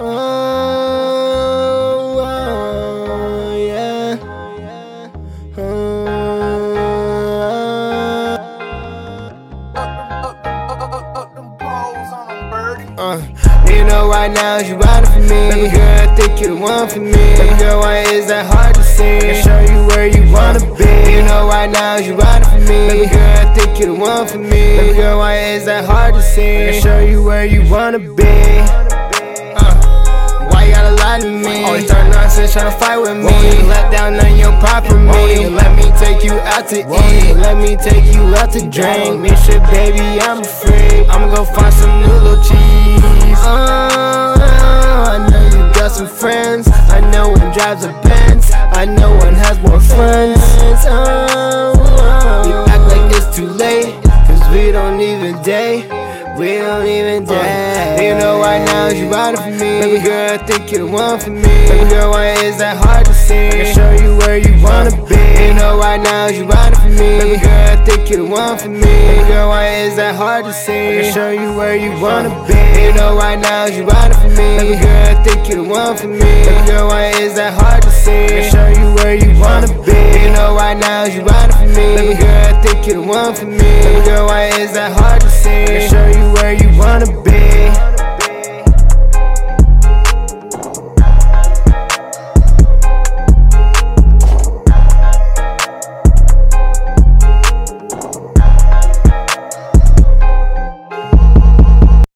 Oh, oh, yeah. Uh, you know right now you riding for me Baby girl, I think you're the one for me Baby girl, why is that hard to see? Can show you where you wanna be You know right now you riding for me Baby girl, I think you're the one for me Baby girl, why is that hard to see? Can show you where you wanna be trying to fight with me. Let down on your pride for me. Let me take you out to eat? Let me take you out to drink? Me shit, baby, I'm free. I'ma go find some new little cheese. Oh, I know you got some friends. I know one drives a Benz. I know one has more friends. Oh, you act like it's too late Cause we don't even date we don't even date. Right now you riding for me. Baby girl, I think you're the one for me. Baby girl, why is that hard to see? I can show you where you wanna be. You know right now you riding for me. Baby girl, I think you're the one for me. Baby girl, why is that hard to see? I can show you where you wanna be. You know right now you riding for me. Baby girl, I think you're the one for me. Baby girl, why is that hard to see? I can show you where you wanna be. You know right now you riding for me. Baby girl, I think you're the one for me. Baby girl, why is that hard to see? I can show you where you wanna be.